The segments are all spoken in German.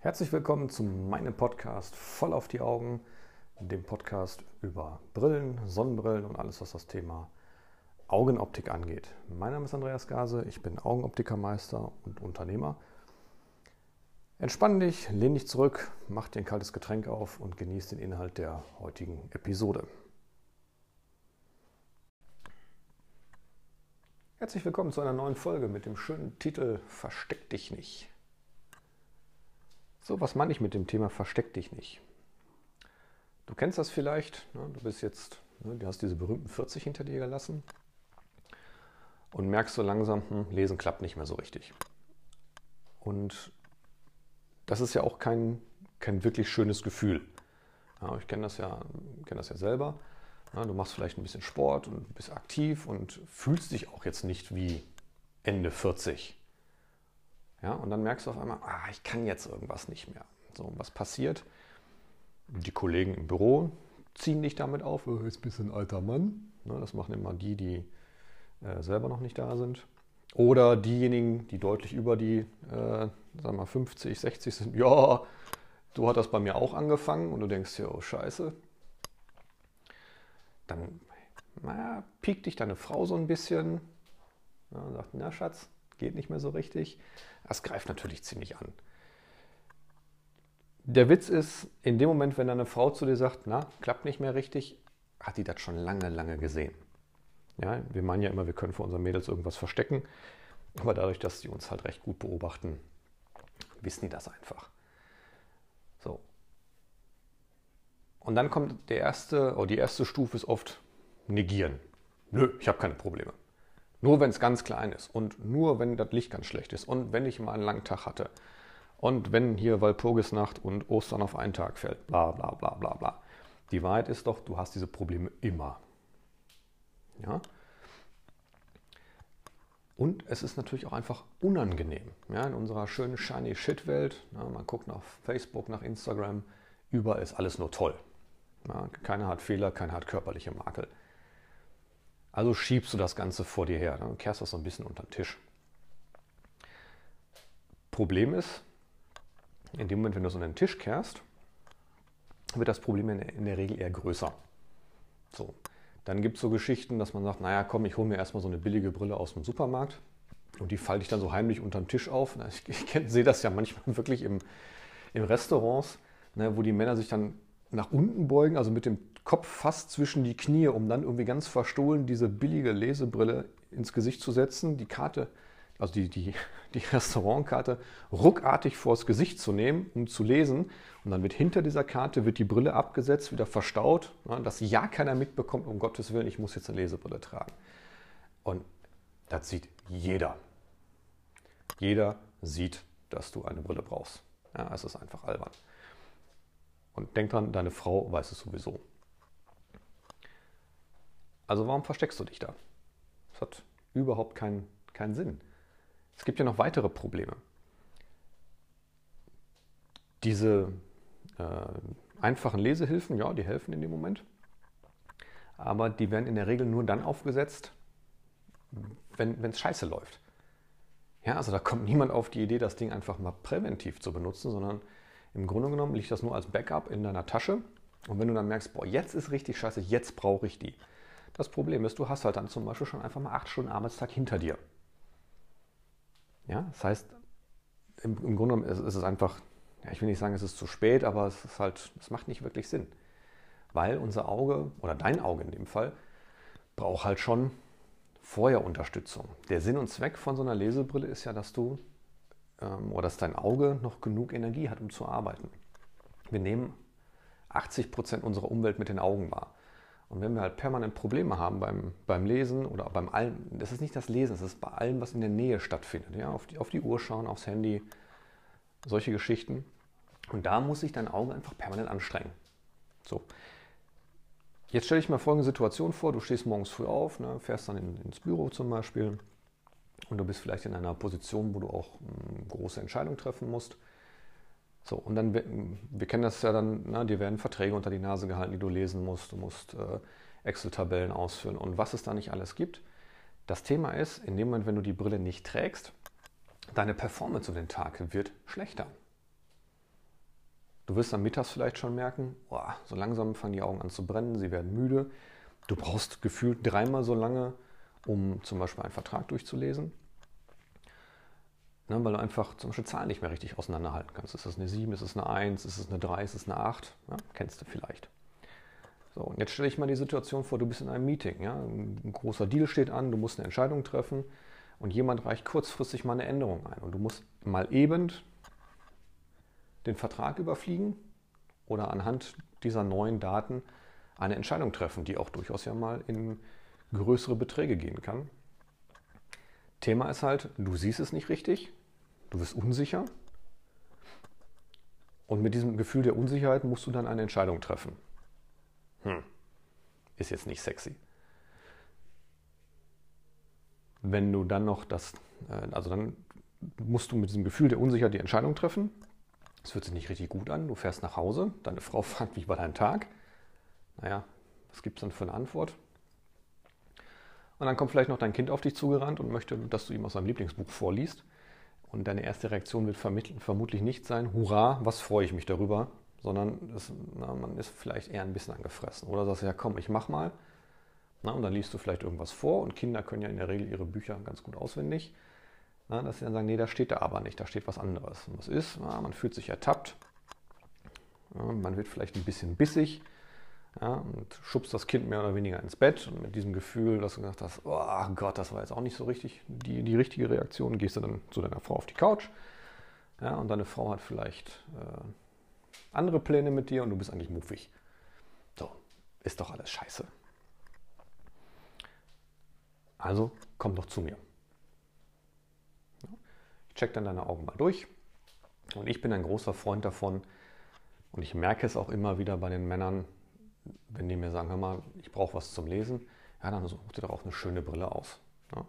Herzlich willkommen zu meinem Podcast Voll auf die Augen, dem Podcast über Brillen, Sonnenbrillen und alles, was das Thema Augenoptik angeht. Mein Name ist Andreas Gase, ich bin Augenoptikermeister und Unternehmer. Entspann dich, lehn dich zurück, mach dir ein kaltes Getränk auf und genieß den Inhalt der heutigen Episode. Herzlich willkommen zu einer neuen Folge mit dem schönen Titel Versteck dich nicht. So, was meine ich mit dem Thema Versteck dich nicht? Du kennst das vielleicht, ne? du bist jetzt, ne, du hast diese berühmten 40 hinter dir gelassen und merkst so langsam, hm, Lesen klappt nicht mehr so richtig. Und das ist ja auch kein, kein wirklich schönes Gefühl. Ja, ich kenne das, ja, kenn das ja selber. Ja, du machst vielleicht ein bisschen Sport und bist aktiv und fühlst dich auch jetzt nicht wie Ende 40. Ja, und dann merkst du auf einmal, ah, ich kann jetzt irgendwas nicht mehr. So, was passiert? Die Kollegen im Büro ziehen dich damit auf, oh, jetzt bist du ein alter Mann. Ne, das machen immer die, die äh, selber noch nicht da sind. Oder diejenigen, die deutlich über die, äh, sagen wir 50, 60 sind. Ja, so hat das bei mir auch angefangen. Und du denkst dir, oh Scheiße. Dann naja, piekt dich deine Frau so ein bisschen. Ja, und sagt, na Schatz, geht nicht mehr so richtig. Das greift natürlich ziemlich an. Der Witz ist, in dem Moment, wenn deine Frau zu dir sagt, na, klappt nicht mehr richtig, hat die das schon lange, lange gesehen. Ja, wir meinen ja immer, wir können vor unseren Mädels irgendwas verstecken, aber dadurch, dass die uns halt recht gut beobachten, wissen die das einfach. So. Und dann kommt der erste, oder die erste Stufe ist oft negieren. Nö, ich habe keine Probleme. Nur wenn es ganz klein ist und nur wenn das Licht ganz schlecht ist und wenn ich mal einen langen Tag hatte und wenn hier Walpurgisnacht und Ostern auf einen Tag fällt, bla bla bla bla bla. Die Wahrheit ist doch, du hast diese Probleme immer. Ja? Und es ist natürlich auch einfach unangenehm. Ja, in unserer schönen shiny Shit-Welt, ja, man guckt nach Facebook, nach Instagram, überall ist alles nur toll. Ja, keiner hat Fehler, keiner hat körperliche Makel. Also schiebst du das Ganze vor dir her und kehrst das so ein bisschen unter den Tisch. Problem ist, in dem Moment, wenn du so unter den Tisch kehrst, wird das Problem in der Regel eher größer. So. Dann gibt es so Geschichten, dass man sagt, naja, komm, ich hole mir erstmal so eine billige Brille aus dem Supermarkt und die falte ich dann so heimlich unter den Tisch auf. Ich, ich, sehe das ja manchmal wirklich im, im Restaurants, ne, wo die Männer sich dann nach unten beugen, also mit dem Kopf fast zwischen die Knie, um dann irgendwie ganz verstohlen diese billige Lesebrille ins Gesicht zu setzen, die Karte, also die, die, die Restaurantkarte, ruckartig vors Gesicht zu nehmen, um zu lesen. Und dann wird hinter dieser Karte wird die Brille abgesetzt, wieder verstaut, ne, dass ja keiner mitbekommt, um Gottes Willen, ich muss jetzt eine Lesebrille tragen. Und das sieht jeder. Jeder sieht, dass du eine Brille brauchst. Ja, es ist einfach albern. Und denk dran, deine Frau weiß es sowieso. Also warum versteckst du dich da? Das hat überhaupt keinen, keinen Sinn. Es gibt ja noch weitere Probleme. Diese äh, einfachen Lesehilfen, ja, die helfen in dem Moment. Aber die werden in der Regel nur dann aufgesetzt, wenn es scheiße läuft. Ja, also da kommt niemand auf die Idee, das Ding einfach mal präventiv zu benutzen, sondern im Grunde genommen liegt das nur als Backup in deiner Tasche. Und wenn du dann merkst, boah, jetzt ist richtig scheiße, jetzt brauche ich die. Das Problem ist, du hast halt dann zum Beispiel schon einfach mal acht Stunden Arbeitstag hinter dir. Ja, das heißt, im, im Grunde ist, ist es einfach, ja, ich will nicht sagen, es ist zu spät, aber es ist halt, es macht nicht wirklich Sinn. Weil unser Auge, oder dein Auge in dem Fall, braucht halt schon vorher Unterstützung. Der Sinn und Zweck von so einer Lesebrille ist ja, dass du ähm, oder dass dein Auge noch genug Energie hat, um zu arbeiten. Wir nehmen 80 Prozent unserer Umwelt mit den Augen wahr. Und wenn wir halt permanent Probleme haben beim, beim Lesen oder beim allem, das ist nicht das Lesen, das ist bei allem, was in der Nähe stattfindet. Ja? Auf, die, auf die Uhr schauen, aufs Handy, solche Geschichten. Und da muss sich dein Auge einfach permanent anstrengen. So. Jetzt stelle ich mir folgende Situation vor: Du stehst morgens früh auf, ne, fährst dann in, ins Büro zum Beispiel und du bist vielleicht in einer Position, wo du auch eine hm, große Entscheidungen treffen musst. So, und dann, wir kennen das ja dann, na, dir werden Verträge unter die Nase gehalten, die du lesen musst. Du musst äh, Excel-Tabellen ausfüllen und was es da nicht alles gibt. Das Thema ist, in dem Moment, wenn du die Brille nicht trägst, deine Performance über den Tag wird schlechter. Du wirst am Mittags vielleicht schon merken, boah, so langsam fangen die Augen an zu brennen, sie werden müde. Du brauchst gefühlt dreimal so lange, um zum Beispiel einen Vertrag durchzulesen. Ne, weil du einfach zum Beispiel Zahlen nicht mehr richtig auseinanderhalten kannst. Ist das eine 7, ist es eine 1, ist es eine 3, ist es eine 8? Ja, kennst du vielleicht. So, und jetzt stelle ich mal die Situation vor, du bist in einem Meeting. Ja? Ein großer Deal steht an, du musst eine Entscheidung treffen und jemand reicht kurzfristig mal eine Änderung ein. Und du musst mal eben den Vertrag überfliegen oder anhand dieser neuen Daten eine Entscheidung treffen, die auch durchaus ja mal in größere Beträge gehen kann. Thema ist halt, du siehst es nicht richtig, du bist unsicher und mit diesem Gefühl der Unsicherheit musst du dann eine Entscheidung treffen. Hm, ist jetzt nicht sexy. Wenn du dann noch das, äh, also dann musst du mit diesem Gefühl der Unsicherheit die Entscheidung treffen. Es fühlt sich nicht richtig gut an. Du fährst nach Hause, deine Frau fragt, wie war dein Tag? Naja, was gibt es dann für eine Antwort? Und dann kommt vielleicht noch dein Kind auf dich zugerannt und möchte, dass du ihm aus seinem Lieblingsbuch vorliest. Und deine erste Reaktion wird vermutlich nicht sein, hurra, was freue ich mich darüber, sondern es, na, man ist vielleicht eher ein bisschen angefressen. Oder sagst du, ja komm, ich mach mal. Na, und dann liest du vielleicht irgendwas vor und Kinder können ja in der Regel ihre Bücher ganz gut auswendig. Na, dass sie dann sagen, nee, da steht da aber nicht, da steht was anderes. Und was ist? Na, man fühlt sich ertappt, man wird vielleicht ein bisschen bissig ja, und schubst das Kind mehr oder weniger ins Bett und mit diesem Gefühl, dass du gesagt hast, oh Gott, das war jetzt auch nicht so richtig die, die richtige Reaktion, gehst du dann zu deiner Frau auf die Couch ja, und deine Frau hat vielleicht äh, andere Pläne mit dir und du bist eigentlich muffig. So, ist doch alles scheiße. Also komm doch zu mir. Ich check dann deine Augen mal durch. Und ich bin ein großer Freund davon, und ich merke es auch immer wieder bei den Männern, wenn die mir sagen, hör mal, ich brauche was zum Lesen, ja, dann such dir doch auch eine schöne Brille aus. Ja.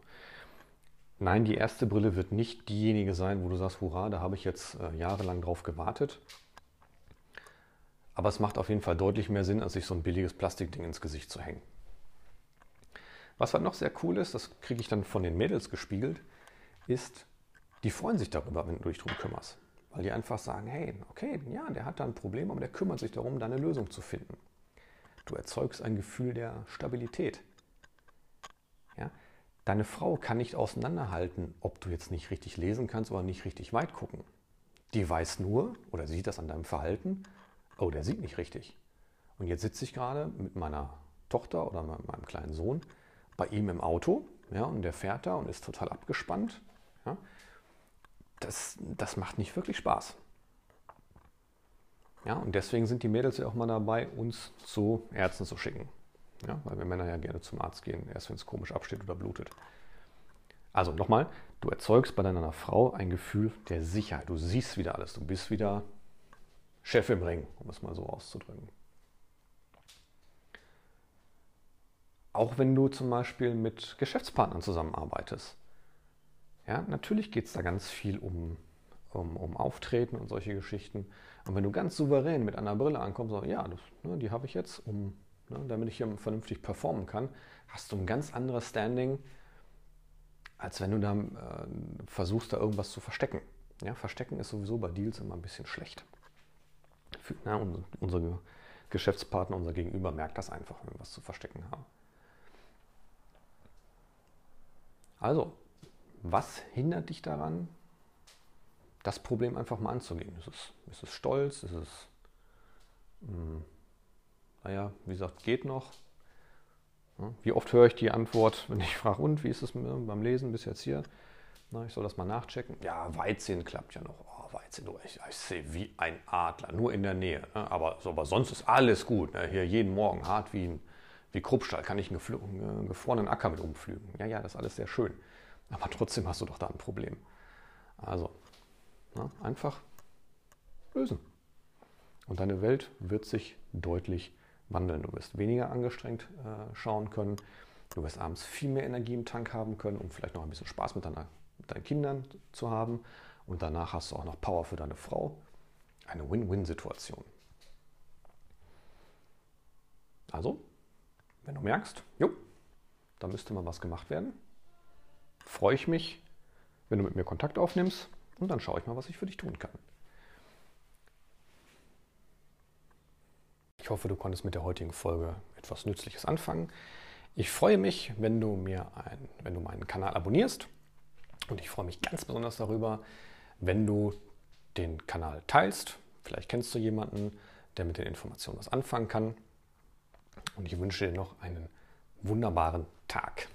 Nein, die erste Brille wird nicht diejenige sein, wo du sagst, hurra, da habe ich jetzt äh, jahrelang drauf gewartet. Aber es macht auf jeden Fall deutlich mehr Sinn, als sich so ein billiges Plastikding ins Gesicht zu hängen. Was halt noch sehr cool ist, das kriege ich dann von den Mädels gespiegelt, ist, die freuen sich darüber, wenn du dich darum kümmerst. Weil die einfach sagen, hey, okay, ja, der hat da ein Problem, aber der kümmert sich darum, da eine Lösung zu finden. Du erzeugst ein Gefühl der Stabilität. Ja? Deine Frau kann nicht auseinanderhalten, ob du jetzt nicht richtig lesen kannst oder nicht richtig weit gucken. Die weiß nur, oder sieht das an deinem Verhalten, oh, der sieht nicht richtig. Und jetzt sitze ich gerade mit meiner Tochter oder meinem kleinen Sohn bei ihm im Auto ja, und der fährt da und ist total abgespannt. Ja. Das, das macht nicht wirklich Spaß. Ja, und deswegen sind die Mädels ja auch mal dabei, uns zu Ärzten zu schicken. Ja, weil wir Männer ja gerne zum Arzt gehen, erst wenn es komisch absteht oder blutet. Also nochmal, du erzeugst bei deiner Frau ein Gefühl der Sicherheit. Du siehst wieder alles. Du bist wieder Chef im Ring, um es mal so auszudrücken. Auch wenn du zum Beispiel mit Geschäftspartnern zusammenarbeitest. Ja, natürlich geht es da ganz viel um um, um Auftreten und solche Geschichten. Und wenn du ganz souverän mit einer Brille ankommst, sagst, ja, das, ne, die habe ich jetzt, um, ne, damit ich hier vernünftig performen kann, hast du ein ganz anderes Standing, als wenn du da äh, versuchst, da irgendwas zu verstecken. Ja, verstecken ist sowieso bei Deals immer ein bisschen schlecht. Für, na, unsere, unsere Geschäftspartner, unser Gegenüber merkt das einfach, wenn wir was zu verstecken haben. Also, was hindert dich daran, das Problem einfach mal anzugehen. Ist es, ist es Stolz? Ist es, mh, hm, naja, wie gesagt, geht noch? Wie oft höre ich die Antwort, wenn ich frage, und wie ist es beim Lesen bis jetzt hier? Na, ich soll das mal nachchecken. Ja, Weizen klappt ja noch. Oh, Weizen, ich, ich sehe wie ein Adler, nur in der Nähe. Ne? Aber, so, aber sonst ist alles gut. Ne? Hier jeden Morgen hart wie, ein, wie Kruppstall, kann ich einen, einen gefrorenen Acker mit umflügen. Ja, ja, das ist alles sehr schön. Aber trotzdem hast du doch da ein Problem. Also, einfach lösen. Und deine Welt wird sich deutlich wandeln. Du wirst weniger angestrengt äh, schauen können. Du wirst abends viel mehr Energie im Tank haben können, um vielleicht noch ein bisschen Spaß mit, deiner, mit deinen Kindern zu haben. Und danach hast du auch noch Power für deine Frau. Eine Win-Win-Situation. Also, wenn du merkst, jo, da müsste mal was gemacht werden, freue ich mich, wenn du mit mir Kontakt aufnimmst und dann schaue ich mal, was ich für dich tun kann. Ich hoffe, du konntest mit der heutigen Folge etwas Nützliches anfangen. Ich freue mich, wenn du mir ein, wenn du meinen Kanal abonnierst. Und ich freue mich ganz besonders darüber, wenn du den Kanal teilst. Vielleicht kennst du jemanden, der mit den Informationen was anfangen kann. Und ich wünsche dir noch einen wunderbaren Tag.